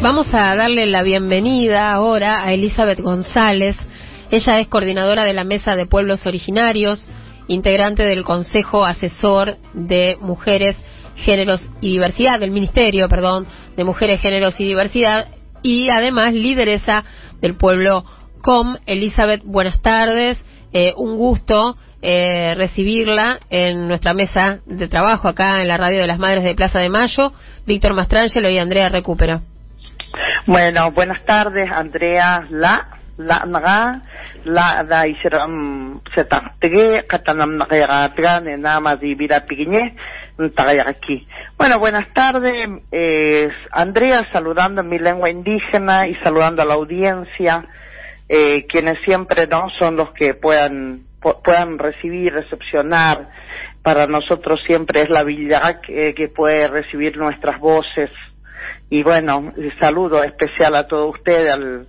Vamos a darle la bienvenida ahora a Elizabeth González. Ella es coordinadora de la Mesa de Pueblos Originarios, integrante del Consejo Asesor de Mujeres, Géneros y Diversidad, del Ministerio, perdón, de Mujeres, Géneros y Diversidad, y además lideresa del pueblo COM. Elizabeth, buenas tardes. Eh, un gusto eh, recibirla en nuestra mesa de trabajo acá en la Radio de las Madres de Plaza de Mayo. Víctor Mastrangelo y Andrea Recupera. Bueno, buenas tardes, Andrea. La la da isiram setarte katanam naga ne nama di vida piquiñe aquí. Bueno, buenas tardes, eh, Andrea saludando en mi lengua indígena y saludando a la audiencia, eh, quienes siempre no son los que puedan puedan recibir, recepcionar. Para nosotros siempre es la vida que, que puede recibir nuestras voces. Y bueno, saludo especial a todos ustedes al,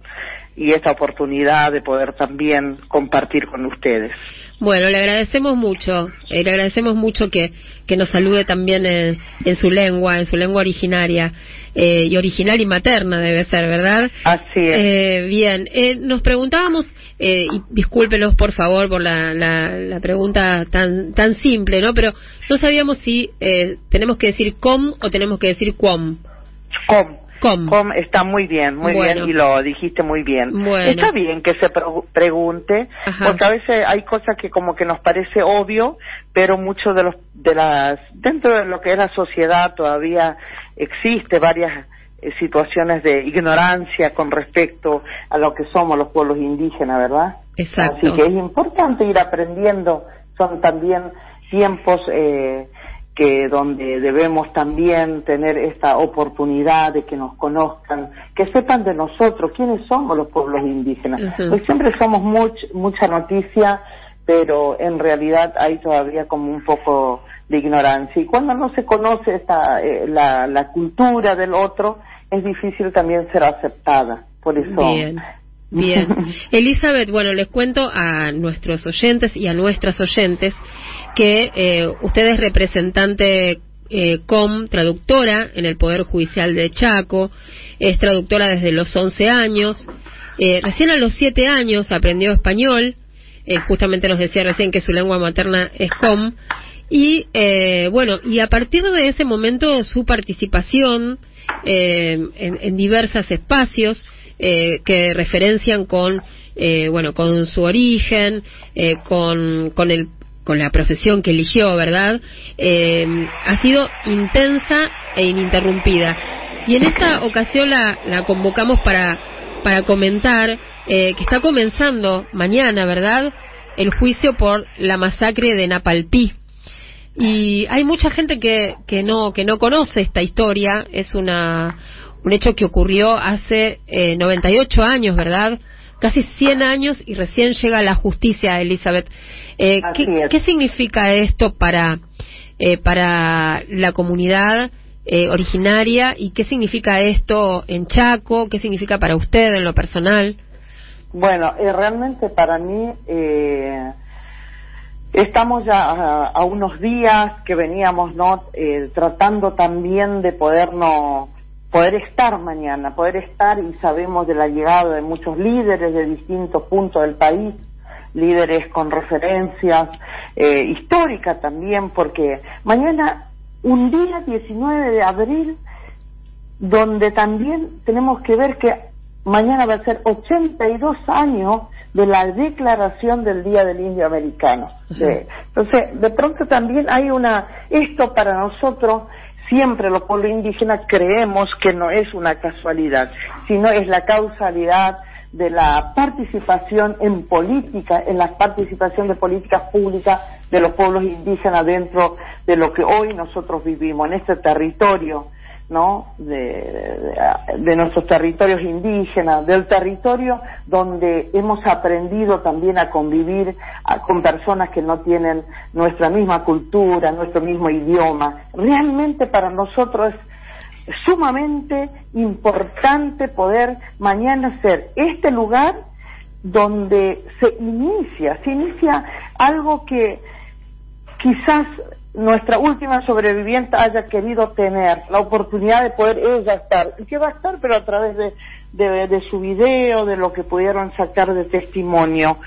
y esta oportunidad de poder también compartir con ustedes. Bueno, le agradecemos mucho, eh, le agradecemos mucho que, que nos salude también en, en su lengua, en su lengua originaria, eh, y original y materna debe ser, ¿verdad? Así es. Eh, bien, eh, nos preguntábamos, eh, y discúlpenos por favor por la, la, la, pregunta tan, tan simple, ¿no? Pero no sabíamos si eh, tenemos que decir com o tenemos que decir quom. Com. Com. Com está muy bien, muy Bueno. bien y lo dijiste muy bien. Bueno. Está bien que se pregunte, Ajá. porque a veces hay cosas que como que nos parece obvio, pero mucho de los de las dentro de lo que es la sociedad todavía existe varias eh, situaciones de ignorancia con respecto a lo que somos los pueblos indígenas, ¿verdad? Exacto. Así que es importante ir aprendiendo. Son también tiempos eh, que donde debemos también tener esta oportunidad de que nos conozcan, que sepan de nosotros quiénes somos los pueblos indígenas. Pues siempre somos much- mucha noticia, pero en realidad hay todavía como un poco de ignorancia. Y cuando no se conoce esta, eh, la, la cultura del otro, es difícil también ser aceptada. Por eso. Bien. Bien. Elizabeth, bueno, les cuento a nuestros oyentes y a nuestras oyentes que eh, usted es representante eh, com, traductora en el Poder Judicial de Chaco, es traductora desde los 11 años, eh, recién a los 7 años aprendió español, eh, justamente nos decía recién que su lengua materna es com, y eh, bueno, y a partir de ese momento su participación eh, en, en diversos espacios eh, que referencian con eh, bueno con su origen, eh, con con el con la profesión que eligió, ¿verdad? Eh, ha sido intensa e ininterrumpida. Y en esta ocasión la, la convocamos para, para comentar eh, que está comenzando mañana, ¿verdad? El juicio por la masacre de Napalpí. Y hay mucha gente que, que no que no conoce esta historia. Es una un hecho que ocurrió hace eh, 98 años, ¿verdad? Casi 100 años y recién llega la justicia, Elizabeth. Eh, ¿qué, es. ¿Qué significa esto para eh, para la comunidad eh, originaria y qué significa esto en Chaco? ¿Qué significa para usted en lo personal? Bueno, eh, realmente para mí eh, estamos ya a, a unos días que veníamos no Eh, tratando también de podernos poder estar mañana, poder estar y sabemos de la llegada de muchos líderes de distintos puntos del país, líderes con referencias eh, históricas también, porque mañana un día 19 de abril donde también tenemos que ver que mañana va a ser 82 años de la declaración del Día del Indio Americano. De- entonces, de pronto también hay una, esto para nosotros, siempre los pueblos indígenas creemos que no es una casualidad, sino es la causalidad de la participación en política, en la participación de políticas públicas de los pueblos indígenas dentro de lo que hoy nosotros vivimos, en este territorio, ¿no? De, nuestros territorios indígenas, del territorio donde hemos aprendido también a convivir con personas que no tienen nuestra misma cultura, nuestro mismo idioma. Realmente para nosotros es sumamente importante poder mañana ser este lugar donde se inicia, se inicia algo que quizás nuestra última sobreviviente haya querido tener la oportunidad de poder ella estar, y que va a estar, pero a través de, de, su video, de lo que pudieron sacar de testimonio.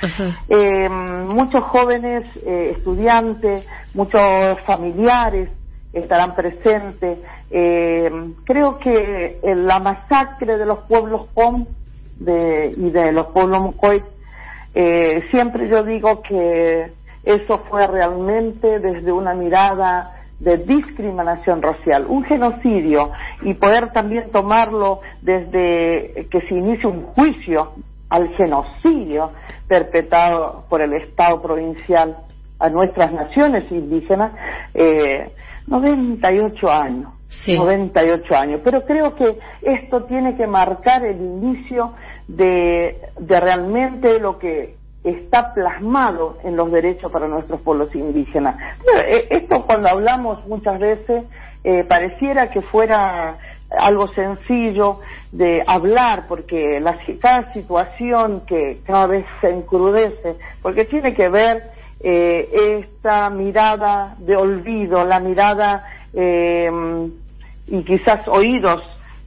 Eh, muchos jóvenes eh, estudiantes, muchos familiares estarán presentes. Eh, creo que la masacre de los pueblos POM de, y de los pueblos Mocoit, siempre yo digo que eso fue realmente desde una mirada de discriminación racial, un genocidio, y poder también tomarlo desde que se inicie un juicio al genocidio perpetrado por el Estado provincial a nuestras naciones indígenas, eh, 98 años. 98 años. Pero creo que esto tiene que marcar el inicio de, de realmente lo que está plasmado en los derechos para nuestros pueblos indígenas. Eh, esto cuando hablamos muchas veces eh, pareciera que fuera algo sencillo de hablar porque la, cada situación que cada vez se encrudece, porque tiene que ver eh, esta mirada de olvido, la mirada y quizás oídos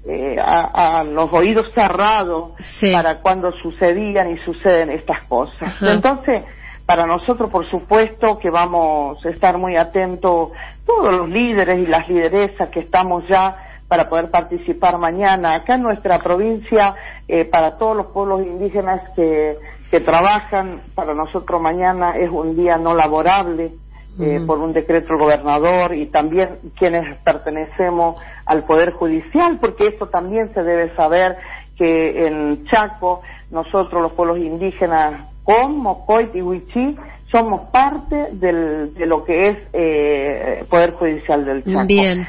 eh, a, los oídos cerrados para cuando sucedían y suceden estas cosas. Entonces, para nosotros, por supuesto, que vamos a estar muy atentos, todos los líderes y las lideresas que estamos ya para poder participar mañana acá en nuestra provincia, eh, para todos los pueblos indígenas que, que trabajan, para nosotros mañana es un día no laborable, eh, por un decreto del gobernador y también quienes pertenecemos al Poder Judicial, porque eso también se debe saber que en Chaco nosotros los pueblos indígenas como Coit y Huichí somos parte del, de lo que es eh, Poder Judicial del Chaco. Bien,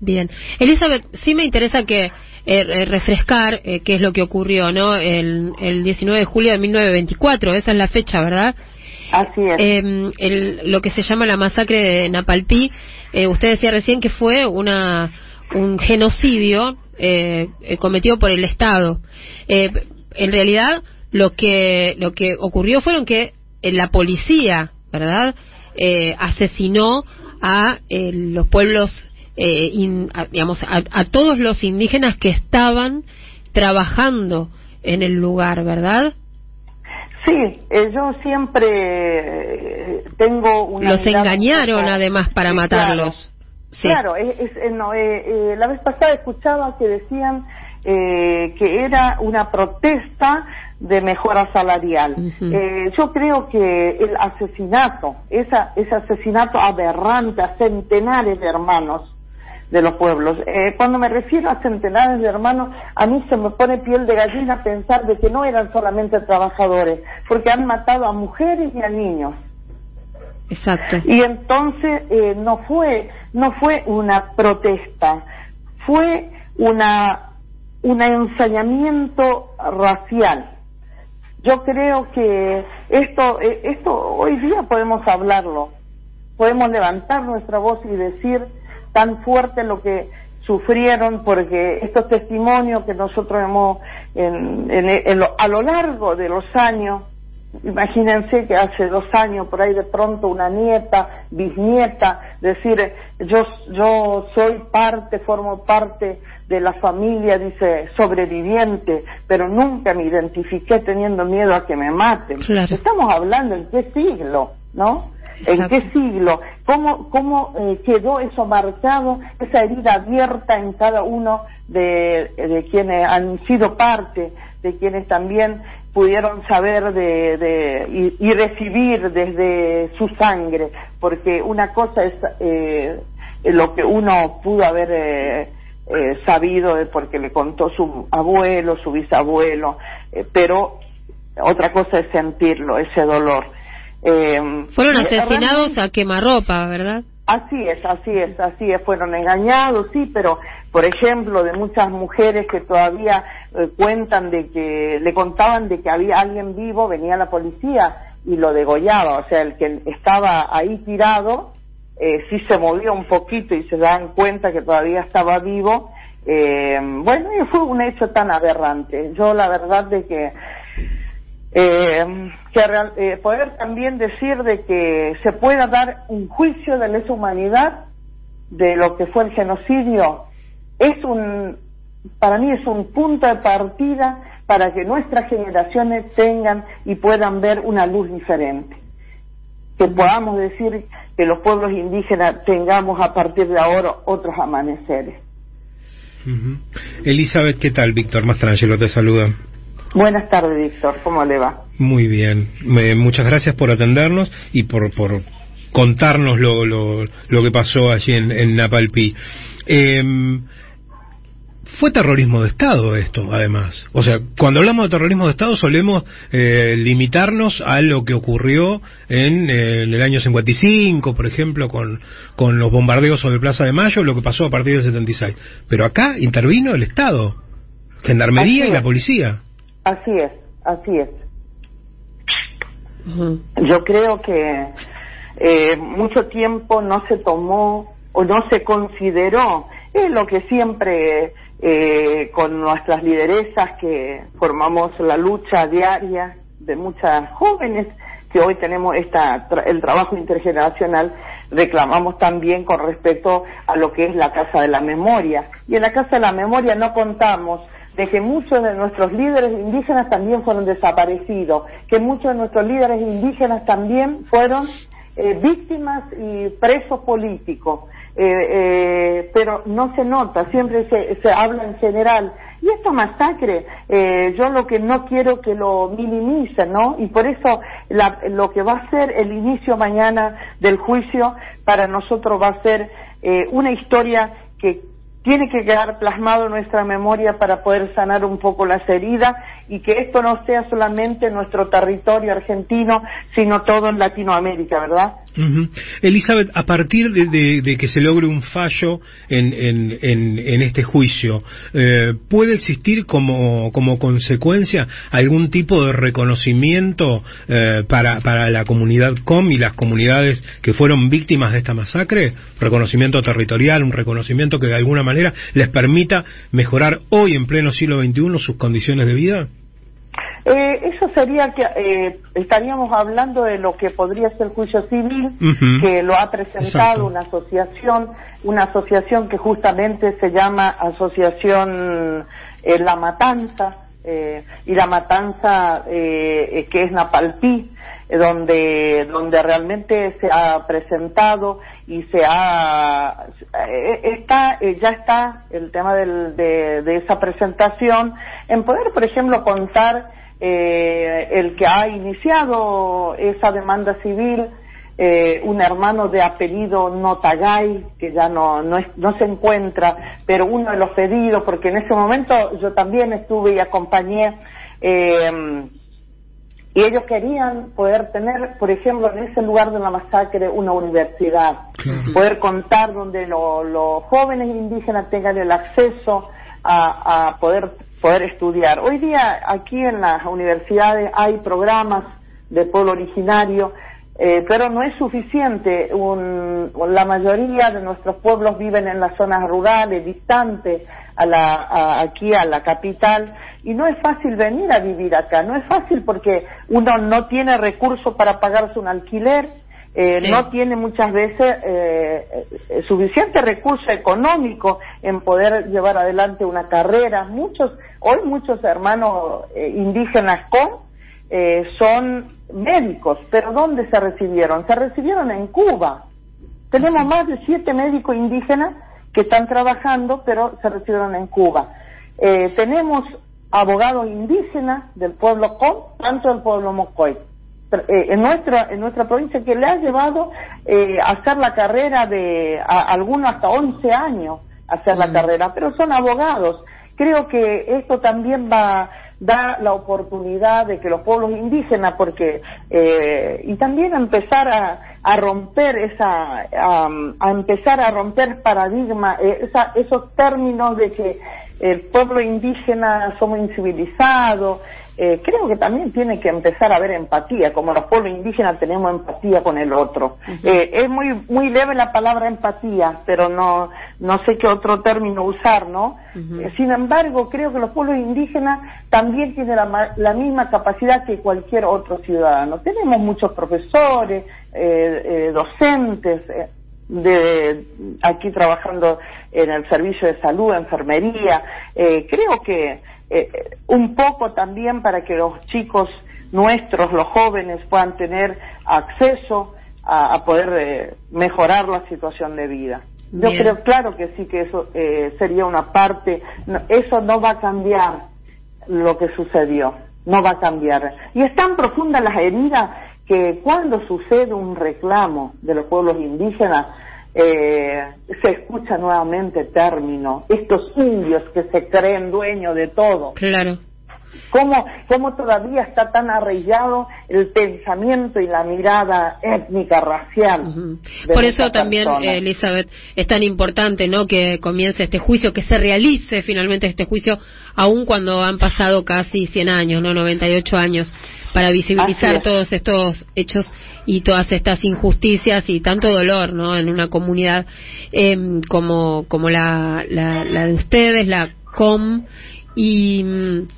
bien. Elizabeth, sí me interesa que eh, refrescar qué es lo que ocurrió, ¿no? El, el 19 de julio de 1924, esa es la fecha, ¿verdad? Es. Em, lo que se llama la masacre de Napalpí, eh, usted decía recién que fue una, un genocidio eh, eh, cometido por el Estado. en realidad, lo que, lo que ocurrió fueron que la policía, ¿verdad?, asesinó a los pueblos, digamos, a todos los indígenas que estaban trabajando en el lugar, ¿verdad? Sí, eh, yo siempre eh, tengo una... Los engañaron además para matarlos. Claro, eh, la vez pasada escuchaba que decían que era una protesta de mejora salarial. yo creo que el asesinato, esa, ese asesinato aberrante a centenares de hermanos, de los pueblos. Eh, cuando me refiero a centenares de hermanos, a mí se me pone piel de gallina pensar de que no eran solamente trabajadores, porque han matado a mujeres y a niños. Exacto. Y entonces eh, no fue no fue una protesta, fue una un ensañamiento racial. Yo creo que esto eh, esto hoy día podemos hablarlo, podemos levantar nuestra voz y decir tan fuerte lo que sufrieron porque estos testimonios que nosotros hemos en, a lo largo de los años imagínense que hace dos años por ahí de pronto una nieta bisnieta decir yo yo soy parte formo parte de la familia dice sobreviviente pero nunca me identifiqué teniendo miedo a que me maten. Estamos hablando en qué siglo no ¿En qué siglo? ¿Cómo, cómo eh, quedó eso marcado, esa herida abierta en cada uno de, quienes han sido parte, de quienes también pudieron saber de, de y, recibir desde su sangre? Porque una cosa es eh, lo que uno pudo haber eh, eh sabido porque le contó su abuelo, su bisabuelo, pero otra cosa es sentirlo, ese dolor. Eh, Fueron asesinados a quemarropa, ¿verdad? Así es, así es, así es. Fueron engañados, sí, pero, por ejemplo, de muchas mujeres que todavía eh, cuentan de que, le contaban de que había alguien vivo, venía la policía y lo degollaba. O sea, el que estaba ahí tirado, eh, sí se movió un poquito y se dan cuenta que todavía estaba vivo. Eh, bueno, y fue un hecho tan aberrante. Yo la verdad de que Eh, que eh, poder también decir de que se pueda dar un juicio de lesa humanidad de lo que fue el genocidio es un para mí es un punto de partida para que nuestras generaciones tengan y puedan ver una luz diferente que podamos decir que los pueblos indígenas tengamos a partir de ahora otros amaneceres. Elizabeth, ¿qué tal? Víctor Mastrangelo te saluda. Buenas tardes, Víctor. ¿Cómo le va? Muy bien. muchas gracias por atendernos y por, por contarnos lo, lo, lo que pasó allí en, en Napalpí. Eh, fue terrorismo de Estado esto, además. O sea, cuando hablamos de terrorismo de Estado solemos eh, limitarnos a lo que ocurrió en, eh, el año 55, por ejemplo, con, con los bombardeos sobre Plaza de Mayo, lo que pasó a partir del 76. Pero acá intervino el Estado, Gendarmería y la policía. Así es, así es. Yo creo que eh, mucho tiempo no se tomó o no se consideró, es lo que siempre eh, con nuestras lideresas que formamos la lucha diaria de muchas jóvenes que hoy tenemos esta, el trabajo intergeneracional, reclamamos también con respecto a lo que es la Casa de la Memoria. Y en la Casa de la Memoria no contamos de que muchos de nuestros líderes indígenas también fueron desaparecidos, que muchos de nuestros líderes indígenas también fueron eh, víctimas y presos políticos. Eh, eh, pero no se nota, siempre se, se, habla en general. Y esta masacre, eh, yo lo que no quiero que lo minimicen, ¿no? Y por eso la, lo que va a ser el inicio mañana del juicio para nosotros va a ser eh, una historia que tiene que quedar plasmado en nuestra memoria para poder sanar un poco las heridas y que esto no sea solamente nuestro territorio argentino, sino todo en Latinoamérica, ¿verdad? Elizabeth, a partir de, que se logre un fallo en, en, este juicio, eh, ¿puede existir como, como, consecuencia algún tipo de reconocimiento eh, para, para la comunidad COM y las comunidades que fueron víctimas de esta masacre? ¿Reconocimiento territorial, un reconocimiento que de alguna manera les permita mejorar hoy en pleno siglo XXI sus condiciones de vida? Eh, eso sería que eh, estaríamos hablando de lo que podría ser el juicio civil, que lo ha presentado una asociación, una asociación que justamente se llama Asociación eh, La Matanza, y La Matanza que es Napalpí, donde, donde realmente se ha presentado y se ha, está, ya está el tema del, de, de esa presentación, en poder, por ejemplo, contar eh, el que ha iniciado esa demanda civil, eh, un hermano de apellido Notagay, que ya no, no, no, se encuentra, pero uno de los pedidos, porque en ese momento yo también estuve y acompañé, eh, y ellos querían poder tener, por ejemplo, en ese lugar de la masacre, una universidad, poder contar donde los jóvenes indígenas tengan el acceso a, a poder poder estudiar. Hoy día aquí en las universidades hay programas de pueblo originario, eh, pero no es suficiente. Un, la mayoría de nuestros pueblos viven en las zonas rurales, distantes a la, aquí a la capital, y no es fácil venir a vivir acá. No es fácil porque uno no tiene recursos para pagarse un alquiler, eh, no tiene muchas veces eh, eh, suficiente recurso económico en poder llevar adelante una carrera. Muchos, hoy muchos hermanos indígenas con son médicos, pero ¿dónde se recibieron? Se recibieron en Cuba. Tenemos más de siete médicos indígenas que están trabajando, pero se recibieron en Cuba. tenemos abogados indígenas del pueblo con, tanto del pueblo Mocoy eh, en nuestra en nuestra provincia que le ha llevado eh, a hacer la carrera de algunos hasta 11 años hacer la carrera, pero son abogados. Creo que esto también va da la oportunidad de que los pueblos indígenas, porque eh, y también empezar a, a romper esa, a, empezar a romper paradigma, esa, esos términos de que el pueblo indígena somos incivilizados, eh, creo que también tiene que empezar a haber empatía, como los pueblos indígenas tenemos empatía con el otro. eh, es muy muy leve la palabra empatía, pero no no sé qué otro término usar, ¿no? Eh, sin embargo, creo que los pueblos indígenas también tienen la, la misma capacidad que cualquier otro ciudadano. Tenemos muchos profesores, eh, eh, docentes, eh, de aquí trabajando en el servicio de salud, enfermería. Eh, creo que eh, un poco también para que los chicos nuestros, los jóvenes, puedan tener acceso a, a poder eh, mejorar la situación de vida. Yo Bien. creo, claro que sí que eso eh, sería una parte, no, eso no va a cambiar lo que sucedió, no va a cambiar. Y es tan profunda las heridas que cuando sucede un reclamo de los pueblos indígenas, eh, se escucha nuevamente el término, estos indios que se creen dueños de todo. Claro. ¿Cómo, ¿Cómo todavía está tan arraigado el pensamiento y la mirada étnica, racial? Por eso también, eh, Elizabeth, es tan importante ¿no? que comience este juicio, que se realice finalmente este juicio, aun cuando han pasado casi 100 años, no 98 años, para visibilizar es. todos estos hechos y todas estas injusticias y tanto dolor ¿no? en una comunidad em, como, como la, la, la de ustedes, la COM y, mm,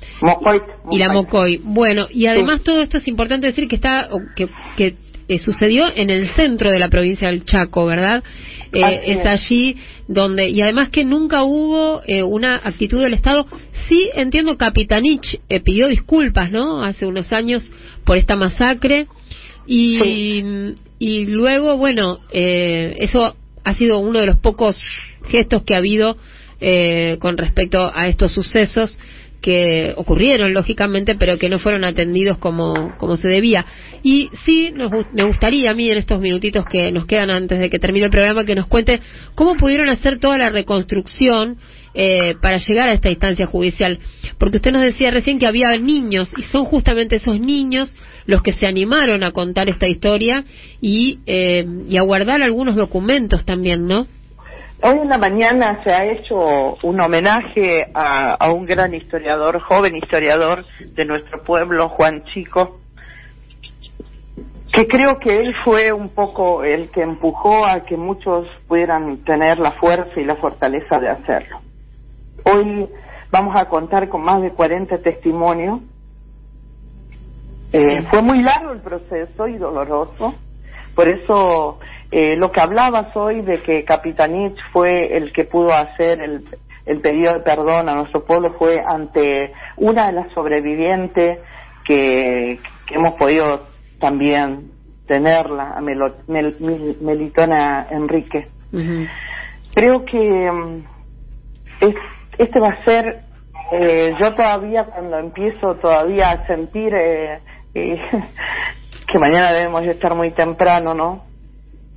y la. Mocoy. Bueno, y además todo esto es importante decir que está que, que eh, sucedió en el centro de la provincia del Chaco, ¿verdad? Eh, es. allí donde y además que nunca hubo eh, una actitud del Estado. Sí entiendo Capitanich eh, pidió disculpas, ¿no? Hace unos años por esta masacre y y luego bueno eh, eso ha sido uno de los pocos gestos que ha habido eh, con respecto a estos sucesos que ocurrieron lógicamente pero que no fueron atendidos como, como se debía y sí nos, me gustaría a mí en estos minutitos que nos quedan antes de que termine el programa que nos cuente cómo pudieron hacer toda la reconstrucción eh, para llegar a esta instancia judicial porque usted nos decía recién que había niños y son justamente esos niños los que se animaron a contar esta historia y, eh, y a guardar algunos documentos también, ¿no? Hoy en la mañana se ha hecho un homenaje a, a un gran historiador, joven historiador de nuestro pueblo, Juan Chico, que creo que él fue un poco el que empujó a que muchos pudieran tener la fuerza y la fortaleza de hacerlo. Hoy vamos a contar con más de 40 testimonios. Eh. Fue muy largo el proceso y doloroso. Por eso eh, lo que hablabas hoy de que Capitanich fue el que pudo hacer el, el pedido de perdón a nuestro pueblo fue ante una de las sobrevivientes que, que hemos podido también tenerla, a Melo- Mel- Melitona Enrique. Creo que mm, es- este va a ser, eh, yo todavía cuando empiezo todavía a sentir eh, eh, que mañana debemos estar muy temprano, ¿no?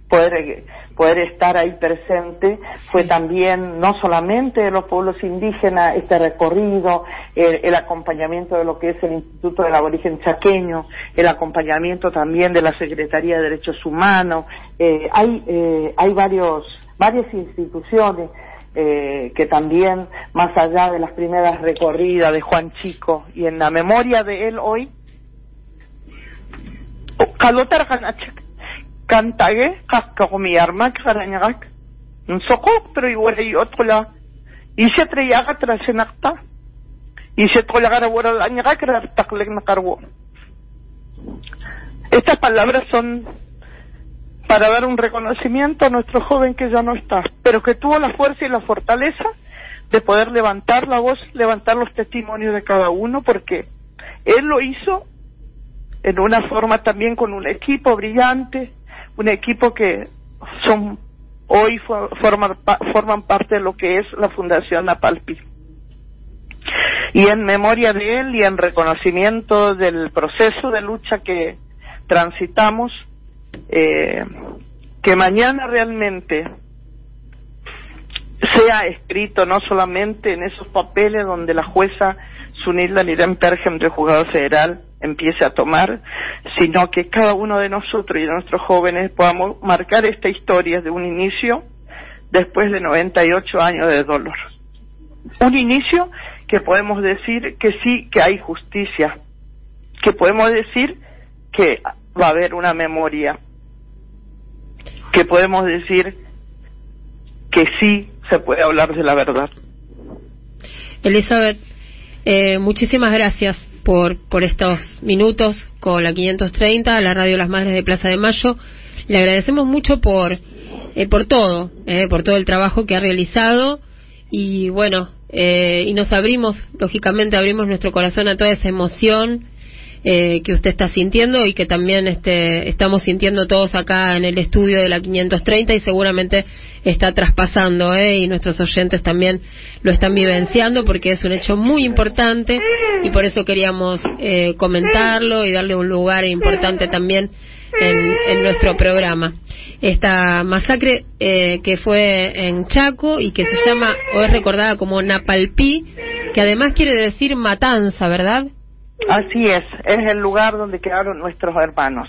Poder, poder estar ahí presente fue también no solamente de los pueblos indígenas este recorrido, el, el acompañamiento de lo que es el Instituto del Aborigen Chaqueño, el acompañamiento también de la Secretaría de Derechos Humanos, eh, hay, eh, hay varios, varias instituciones eh, que también, más allá de las primeras recorridas de Juan Chico y en la memoria de él hoy, y otro ishe treyaga trasenakta ishe tolagara wara anyagak taklek nakarwo estas palabras son para dar un reconocimiento a nuestro joven que ya no está, pero que tuvo la fuerza y la fortaleza de poder levantar la voz, levantar los testimonios de cada uno, porque él lo hizo en una forma también con un equipo brillante, un equipo que son hoy fo- forman, forman parte de lo que es la Fundación Napalpi. Y en memoria de él y en reconocimiento del proceso de lucha que transitamos, eh, que mañana realmente sea escrito no solamente en esos papeles donde la jueza Sunilda Nirem Pergem del juzgado federal empiece a tomar, sino que cada uno de nosotros y de nuestros jóvenes podamos marcar esta historia de un inicio después de 98 años de dolor. un inicio que podemos decir que sí, que hay justicia, que podemos decir que va a haber una memoria, que podemos decir que sí se puede hablar de la verdad. Elizabeth, eh, muchísimas gracias por, por estos minutos con la 530, la radio Las Madres de Plaza de Mayo. Le agradecemos mucho por, eh, por todo, eh, por todo el trabajo que ha realizado y bueno, eh, y nos abrimos, lógicamente abrimos nuestro corazón a toda esa emoción eh, que usted está sintiendo y que también este, estamos sintiendo todos acá en el estudio de la 530 y seguramente está traspasando ¿eh? y nuestros oyentes también lo están vivenciando porque es un hecho muy importante y por eso queríamos eh, comentarlo y darle un lugar importante también en, en nuestro programa. Esta masacre eh, que fue en Chaco y que se llama o es recordada como Napalpí, que además quiere decir matanza, ¿verdad? Así es, es el lugar donde quedaron nuestros hermanos.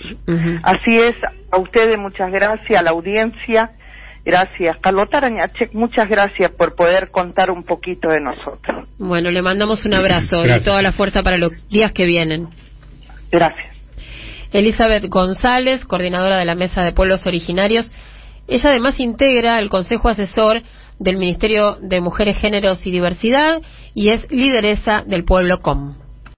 Así es, a ustedes muchas gracias, a la audiencia, gracias. Carlota Arañachek, muchas gracias por poder contar un poquito de nosotros. Bueno, le mandamos un abrazo y toda la fuerza para los días que vienen. Gracias. Elizabeth González, coordinadora de la Mesa de Pueblos Originarios. Ella además integra el Consejo Asesor del Ministerio de Mujeres, Géneros y Diversidad y es lideresa del Pueblo Com.